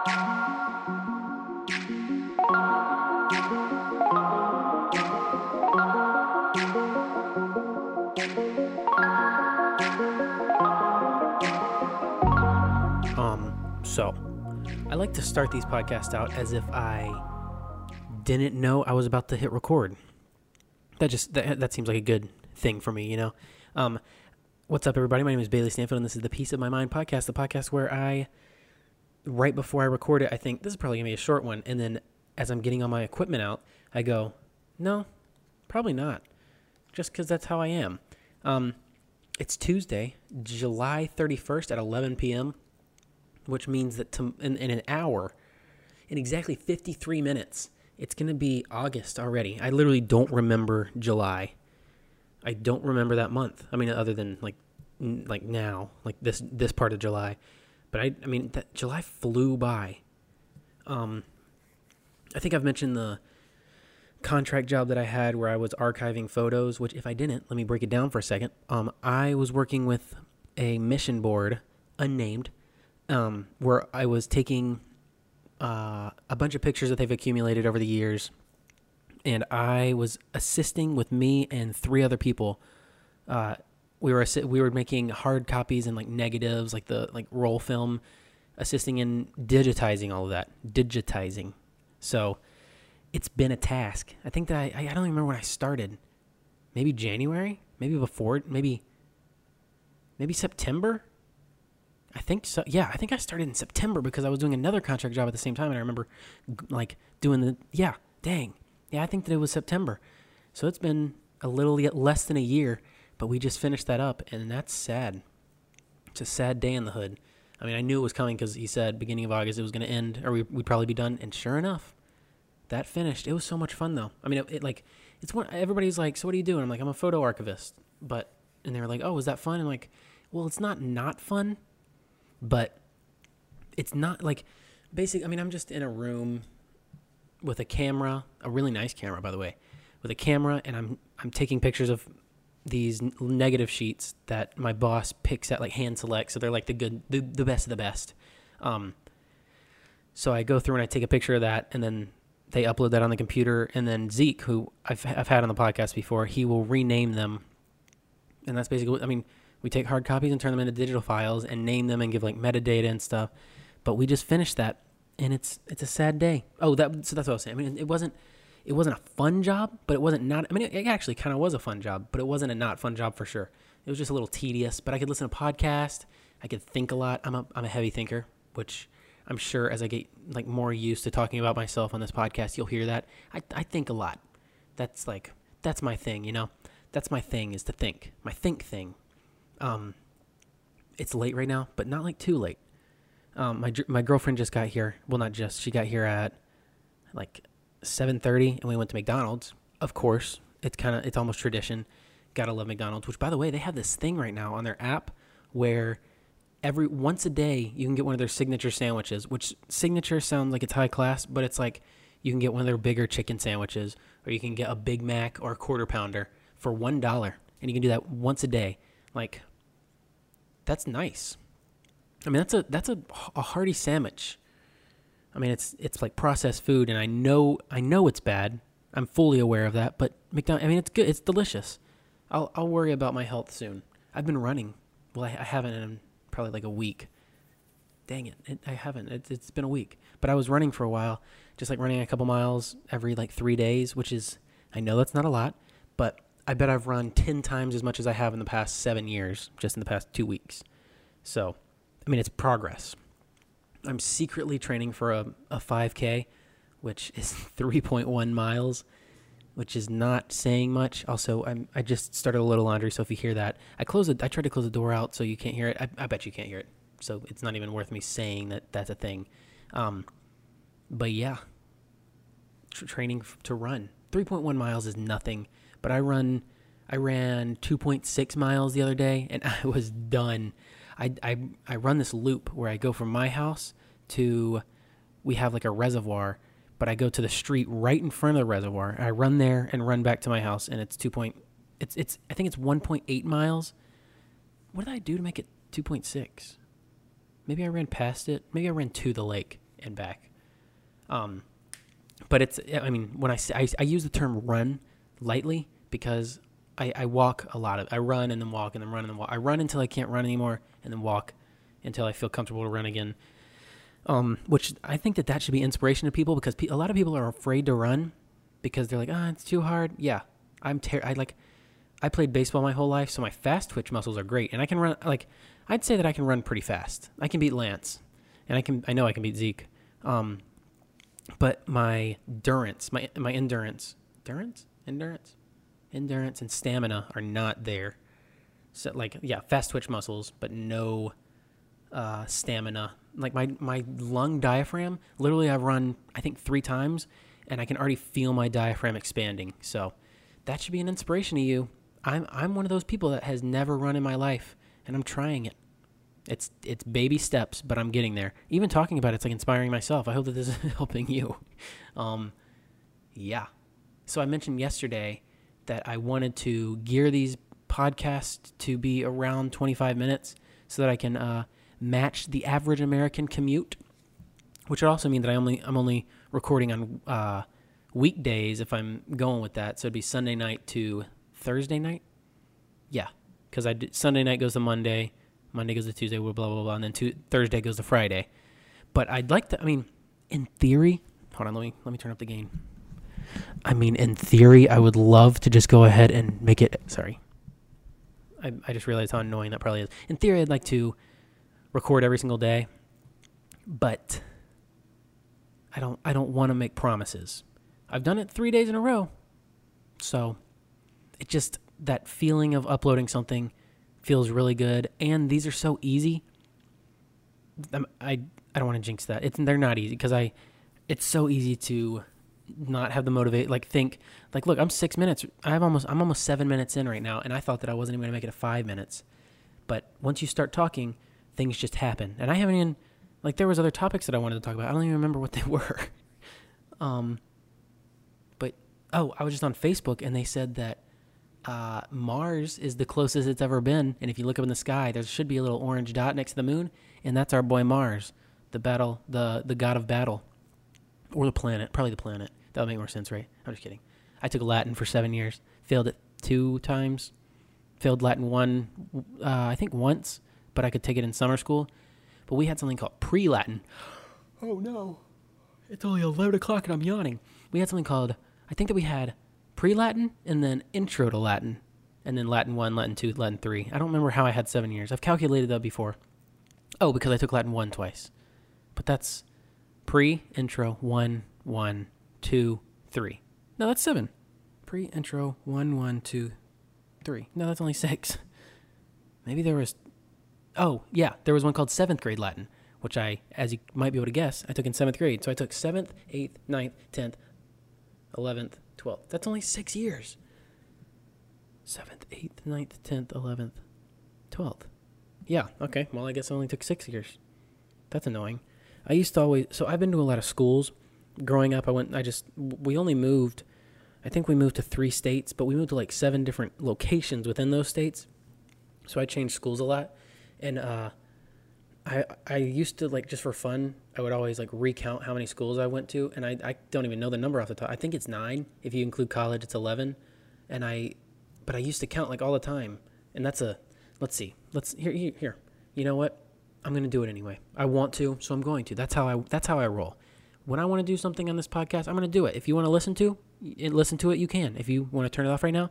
Um, so I like to start these podcasts out as if I didn't know I was about to hit record. That just that, that seems like a good thing for me, you know. Um, what's up, everybody? My name is Bailey Stanfield, and this is the Peace of My Mind podcast, the podcast where I, right before I record it, I think this is probably gonna be a short one, and then as I'm getting all my equipment out, I go, no, probably not, just because that's how I am. Um, it's Tuesday, July 31st at 11 p.m., which means that to, in, in an hour, in exactly 53 minutes, it's going to be August already. I literally don't remember July. I don't remember that month. I mean, other than like like now, like this this part of July. But I I mean, that July flew by. Um, I think I've mentioned the contract job that I had where I was archiving photos. Which, if I didn't, let me break it down for a second. Um, I was working with a mission board, unnamed, um, where I was taking uh, a bunch of pictures that they've accumulated over the years, and I was assisting with me and three other people. Uh, we were we were making hard copies and like negatives, like the like roll film, assisting in digitizing all of that, digitizing. So it's been a task. I think that I I don't even remember when I started. Maybe January, maybe before, maybe maybe September. I think so. Yeah, I think I started in September because I was doing another contract job at the same time, and I remember like doing the yeah, dang, yeah, I think that it was September. So it's been a little less than a year, but we just finished that up, and that's sad. It's a sad day in the hood. I mean, I knew it was coming because he said beginning of August it was going to end, or we, we'd probably be done, and sure enough, that finished. It was so much fun though. I mean, it, it like it's one. Everybody's like, "So what do you do?" And I'm like, "I'm a photo archivist." But and they were like, "Oh, was that fun?" I'm like, "Well, it's not not fun." but it's not like basically. i mean i'm just in a room with a camera a really nice camera by the way with a camera and i'm i'm taking pictures of these negative sheets that my boss picks at like hand select so they're like the good the, the best of the best um so i go through and i take a picture of that and then they upload that on the computer and then zeke who i've, I've had on the podcast before he will rename them and that's basically i mean we take hard copies and turn them into digital files and name them and give like metadata and stuff. But we just finished that, and it's it's a sad day. Oh, that so that's what I was saying. I mean, it wasn't it wasn't a fun job, but it wasn't not. I mean, it, actually kind of was a fun job, but it wasn't a not fun job for sure. It was just a little tedious. But I could listen to podcast. I could think a lot. I'm a I'm a heavy thinker, which I'm sure as I get like more used to talking about myself on this podcast, you'll hear that. I I think a lot. That's like that's my thing, you know. That's my thing is to think. My think thing um, it's late right now, but not like too late. Um, my my girlfriend just got here. Well, not just. She got here at like seven thirty, and we went to McDonald's. Of course, it's kind of it's almost tradition. Gotta love McDonald's. Which, by the way, they have this thing right now on their app where every once a day you can get one of their signature sandwiches. Which signature sounds like it's high class, but it's like you can get one of their bigger chicken sandwiches, or you can get a Big Mac or a quarter pounder for one dollar, and you can do that once a day. Like that's nice. I mean, that's a that's a, a hearty sandwich. I mean, it's it's like processed food, and I know I know it's bad. I'm fully aware of that. But McDonald's, I mean, it's good. It's delicious. I'll I'll worry about my health soon. I've been running. Well, I, I haven't in probably like a week. Dang it, it I haven't. It's it's been a week. But I was running for a while, just like running a couple miles every like three days, which is I know that's not a lot, but I bet I've run 10 times as much as I have in the past seven years, just in the past two weeks. So, I mean, it's progress. I'm secretly training for a, a 5K, which is 3.1 miles, which is not saying much. Also, I'm, I just started a little laundry, so if you hear that, I close it. I tried to close the door out so you can't hear it. I, I bet you can't hear it. So it's not even worth me saying that that's a thing. Um, but yeah, tr- training f- to run 3.1 miles is nothing but I run I ran 2.6 miles the other day and I was done. I, I, I run this loop where I go from my house to we have like a reservoir, but I go to the street right in front of the reservoir. I run there and run back to my house and it's 2. Point, it's it's I think it's 1.8 miles. What did I do to make it 2.6? Maybe I ran past it. Maybe I ran to the lake. and back. Um, but it's I mean when I I, I use the term run lightly because I, I walk a lot of I run and then walk and then run and then walk. I run until I can't run anymore and then walk until I feel comfortable to run again. Um, which I think that that should be inspiration to people because pe- a lot of people are afraid to run because they're like, ah, it's too hard. Yeah, I'm ter- I like I played baseball my whole life, so my fast twitch muscles are great, and I can run like I'd say that I can run pretty fast. I can beat Lance, and I can I know I can beat Zeke. Um, but my endurance, my my endurance, endurance, endurance, endurance, and stamina are not there. So like yeah, fast twitch muscles, but no uh, stamina. Like my my lung diaphragm, literally I've run I think three times, and I can already feel my diaphragm expanding. So that should be an inspiration to you. I'm I'm one of those people that has never run in my life, and I'm trying it. It's it's baby steps, but I'm getting there. Even talking about it, it's like inspiring myself. I hope that this is helping you. Um, yeah. So I mentioned yesterday that I wanted to gear these podcasts to be around 25 minutes so that I can uh, match the average American commute, which would also mean that I only I'm only recording on uh, weekdays if I'm going with that. So it'd be Sunday night to Thursday night. Yeah, because I did, Sunday night goes to Monday, Monday goes to Tuesday, blah blah blah, blah and then Thursday goes to Friday. But I'd like to. I mean, in theory, hold on. Let me let me turn up the gain. I mean, in theory, I would love to just go ahead and make it. Sorry, I I just realized how annoying that probably is. In theory, I'd like to record every single day, but I don't I don't want to make promises. I've done it three days in a row, so it just that feeling of uploading something feels really good, and these are so easy. I'm, I I don't want to jinx that. It's they're not easy because I it's so easy to not have the motivate like think like look I'm six minutes I have almost I'm almost seven minutes in right now and I thought that I wasn't even gonna make it to five minutes, but once you start talking, things just happen, and I haven't even like there was other topics that I wanted to talk about. I don't even remember what they were. um, but oh, I was just on Facebook and they said that uh, Mars is the closest it's ever been. And if you look up in the sky, there should be a little orange dot next to the moon, and that's our boy Mars, the battle, the the god of battle, or the planet, probably the planet. That would make more sense, right? I'm just kidding. I took Latin for seven years, failed it two times, failed Latin one, uh, I think once, but I could take it in summer school. But we had something called pre-Latin. Oh no, it's only eleven o'clock and I'm yawning. We had something called I think that we had pre-Latin and then intro to Latin, and then Latin one, Latin two, Latin three. I don't remember how I had seven years. I've calculated that before. Oh, because I took Latin one twice, but that's pre intro one one two three. No, that's seven. Pre intro one one two three. No, that's only six. Maybe there was. Oh yeah, there was one called seventh grade Latin, which I, as you might be able to guess, I took in seventh grade. So I took seventh, eighth, ninth, tenth, eleventh, 12th. That's only six years. 7th, 8th, ninth, 10th, 11th, 12th. Yeah, okay. Well, I guess I only took six years. That's annoying. I used to always, so I've been to a lot of schools. Growing up, I went, I just, we only moved, I think we moved to three states, but we moved to like seven different locations within those states. So I changed schools a lot. And, uh, I, I used to like just for fun I would always like recount how many schools I went to. And I, I don't even know the number off the top. I think it's nine if you include college it's 11 and I but I used to count like all the time. And that's a let's see. Let's here here, here. you know what? I'm gonna do it anyway. I want to so I'm going to. That's how I that's how I roll when I want to do something on this podcast I'm gonna do it if you want to listen to it, listen to it you can if you want to turn it off right now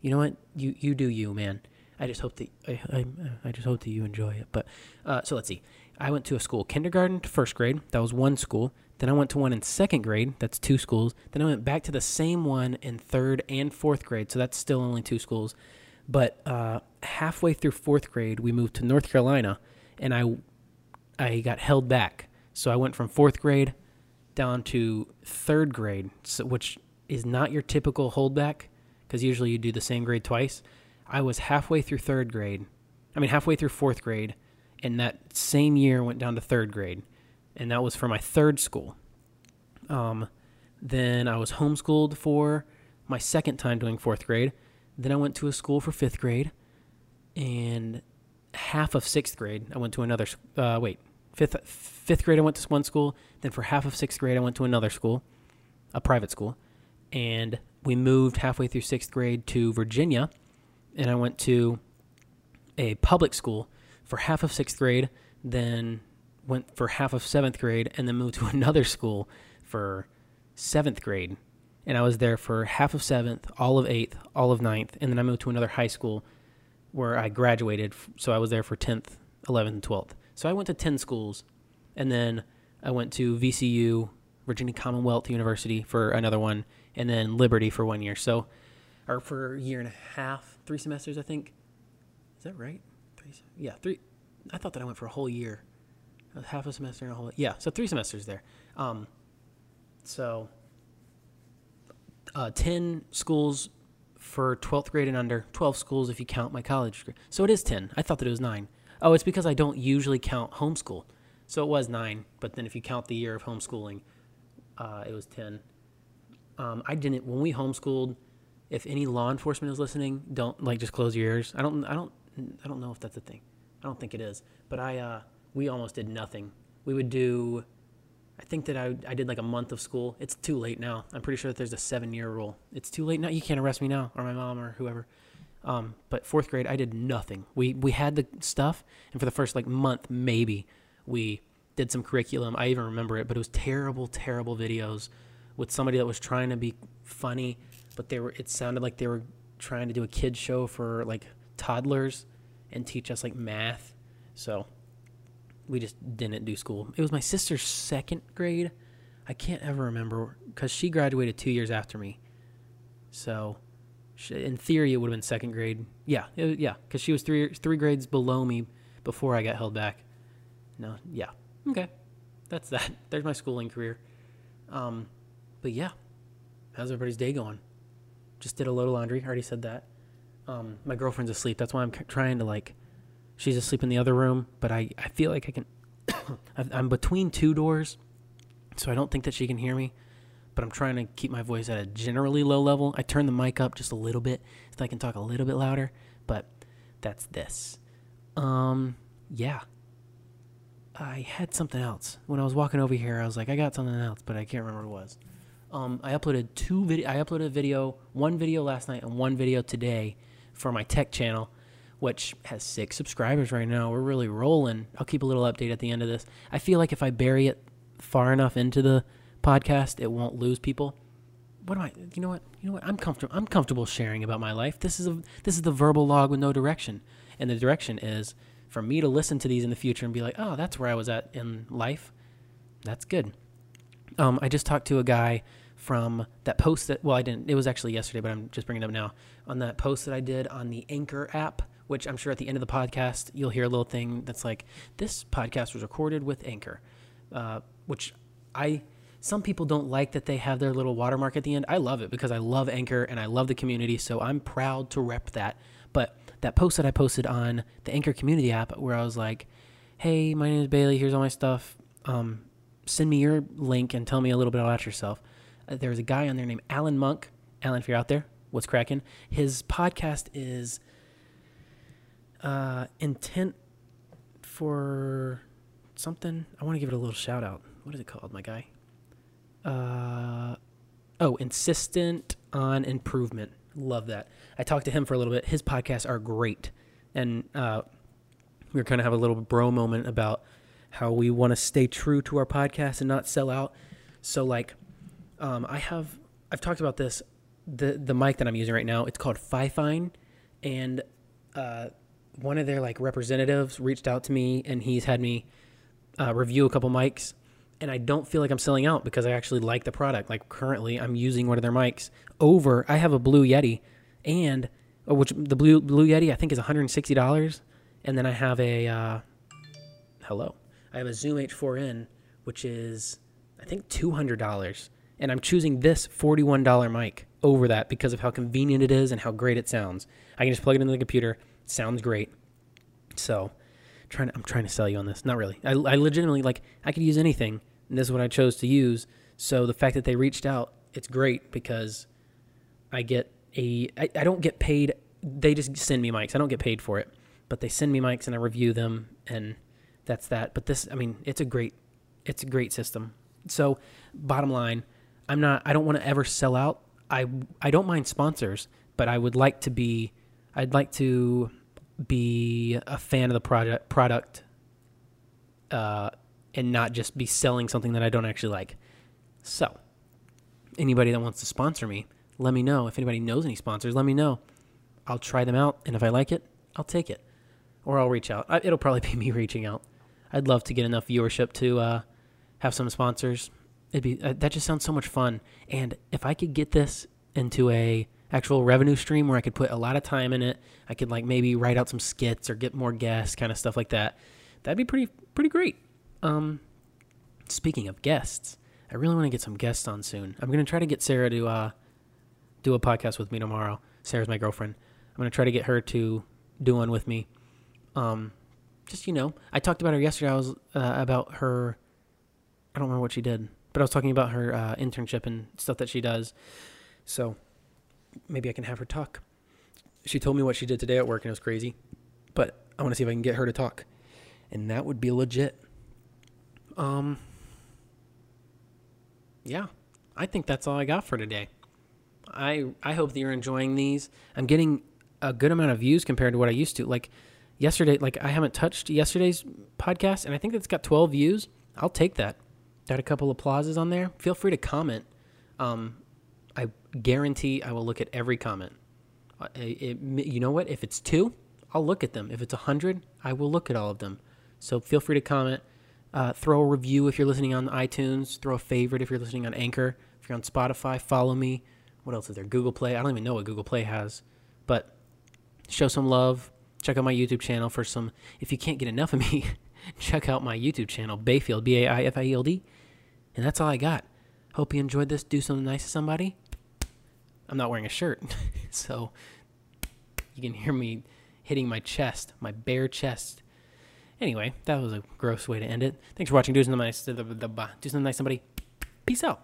you know what you you do you man I just hope that I, I, I just hope that you enjoy it. But uh, so let's see. I went to a school, kindergarten to first grade. That was one school. Then I went to one in second grade. That's two schools. Then I went back to the same one in third and fourth grade. So that's still only two schools. But uh, halfway through fourth grade, we moved to North Carolina, and I I got held back. So I went from fourth grade down to third grade, which is not your typical holdback because usually you do the same grade twice. I was halfway through third grade. I mean, halfway through fourth grade, and that same year went down to third grade, and that was for my third school. Um, then I was homeschooled for my second time doing fourth grade. Then I went to a school for fifth grade, and half of sixth grade I went to another. Uh, wait, fifth fifth grade I went to one school. Then for half of sixth grade I went to another school, a private school, and we moved halfway through sixth grade to Virginia, and I went to a public school for half of sixth grade. Then went for half of seventh grade, and then moved to another school for seventh grade. And I was there for half of seventh, all of eighth, all of ninth, and then I moved to another high school where I graduated. So I was there for 10th, 11th, and 12th. So I went to 10 schools. And then I went to VCU, Virginia Commonwealth University for another one, and then Liberty for one year. So, or for a year and a half, three semesters, I think. Is that right? Three, yeah, three. I thought that I went for a whole year, half a semester and a whole. Yeah, so three semesters there. Um, so, uh, ten schools for 12th grade and under, 12 schools if you count my college. So it is 10. I thought that it was 9. Oh, it's because I don't usually count homeschool. So it was 9, but then if you count the year of homeschooling, uh, it was 10. Um, I didn't when we homeschooled. If any law enforcement is listening, don't like just close your ears. I don't I don't I don't know if that's a thing. I don't think it is. But I uh, we almost did nothing. We would do I think that I, I did like a month of school. It's too late now. I'm pretty sure that there's a seven year rule. It's too late now. You can't arrest me now, or my mom, or whoever. Um, but fourth grade, I did nothing. We we had the stuff, and for the first like month, maybe we did some curriculum. I even remember it, but it was terrible, terrible videos with somebody that was trying to be funny, but they were. It sounded like they were trying to do a kids show for like toddlers and teach us like math. So we just didn't do school. It was my sister's second grade. I can't ever remember because she graduated two years after me. So, she, in theory, it would have been second grade. Yeah, it, yeah, because she was three three grades below me before I got held back. No, yeah, okay, that's that. There's my schooling career. Um, but yeah, how's everybody's day going? Just did a load of laundry. Already said that. Um, my girlfriend's asleep. That's why I'm trying to like She's asleep in the other room, but I, I feel like I can. I'm between two doors, so I don't think that she can hear me. But I'm trying to keep my voice at a generally low level. I turn the mic up just a little bit so I can talk a little bit louder. But that's this. Um, yeah. I had something else when I was walking over here. I was like, I got something else, but I can't remember what it was. Um, I uploaded two video. I uploaded a video, one video last night and one video today for my tech channel which has six subscribers right now. We're really rolling. I'll keep a little update at the end of this. I feel like if I bury it far enough into the podcast, it won't lose people. What am I? You know what? You know what? I'm comfortable. I'm comfortable sharing about my life. This is a this is the verbal log with no direction, and the direction is for me to listen to these in the future and be like, oh, that's where I was at in life. That's good. Um, I just talked to a guy from that post that well, I didn't. It was actually yesterday, but I'm just bringing it up now on that post that I did on the Anchor app which I'm sure at the end of the podcast you'll hear a little thing that's like this podcast was recorded with Anchor, uh, which I some people don't like that they have their little watermark at the end. I love it because I love Anchor and I love the community, so I'm proud to rep that. But that post that I posted on the Anchor community app where I was like, "Hey, my name is Bailey. Here's all my stuff. Um, send me your link and tell me a little bit about yourself." Uh, there's a guy on there named Alan Monk. Alan, if you're out there, what's cracking? His podcast is uh, intent for something. I want to give it a little shout out. What is it called, my guy? Uh, oh, insistent on improvement. Love that. I talked to him for a little bit. His podcasts are great, and uh, we are kind of have a little bro moment about how we want to stay true to our podcast and not sell out. So, like, um, I have I've talked about this. The the mic that I'm using right now, it's called Fifine, and uh, one of their like representatives reached out to me and he's had me uh, review a couple mics and I don't feel like I'm selling out because I actually like the product. Like currently, I'm using one of their mics over. I have a Blue Yeti, and uh, which the Blue Blue Yeti I think is 160 dollars, and then I have a uh, hello. I have a Zoom H4n, which is I think 200 dollars, and I'm choosing this 41 dollar mic over that because of how convenient it is and how great it sounds. I can just plug it into the computer sounds great. So, trying I'm trying to sell you on this. Not really. I, I legitimately like I could use anything, and this is what I chose to use. So the fact that they reached out, it's great because I get a I, I don't get paid. They just send me mics. I don't get paid for it, but they send me mics and I review them, and that's that. But this, I mean, it's a great, it's a great system. So, bottom line, I'm not. I don't want to ever sell out. I I don't mind sponsors, but I would like to be. I'd like to be a fan of the product product, uh, and not just be selling something that I don't actually like. So, anybody that wants to sponsor me, let me know. If anybody knows any sponsors, let me know. I'll try them out, and if I like it, I'll take it, or I'll reach out. I, it'll probably be me reaching out. I'd love to get enough viewership to uh, have some sponsors. It'd be uh, that just sounds so much fun. And if I could get this into a actual revenue stream where I could put a lot of time in it, I could like maybe write out some skits or get more guests, kind of stuff like that. That'd be pretty pretty great. Um, speaking of guests, I really want to get some guests on soon. I'm gonna try to get Sarah to uh, do a podcast with me tomorrow. Sarah's my girlfriend. I'm gonna try to get her to do one with me. Um, just you know, I talked about her yesterday. I was uh, about her. I don't remember what she did, but I was talking about her uh, internship and stuff that she does. So maybe I can have her talk. She told me what she did today at work and it was crazy, but I want to see if I can get her to talk, and that would be legit. Um. Yeah, I think that's all I got for today. I I hope that you're enjoying these. I'm getting a good amount of views compared to what I used to. Like yesterday, like I haven't touched yesterday's podcast, and I think it's got 12 views. I'll take that. Got a couple of applauses on there. Feel free to comment. Um, I guarantee I will look at every comment. Uh, it, you know what? If it's two, I'll look at them. If it's a hundred, I will look at all of them. So feel free to comment. Uh, throw a review if you're listening on iTunes. Throw a favorite if you're listening on Anchor. If you're on Spotify, follow me. What else is there? Google Play. I don't even know what Google Play has, but show some love. Check out my YouTube channel for some. If you can't get enough of me, check out my YouTube channel, Bayfield, B A I F I E L D. And that's all I got. Hope you enjoyed this. Do something nice to somebody. I'm not wearing a shirt, so you can hear me hitting my chest, my bare chest. Anyway, that was a gross way to end it. Thanks for watching. Do something nice. Do something nice, somebody. Peace out.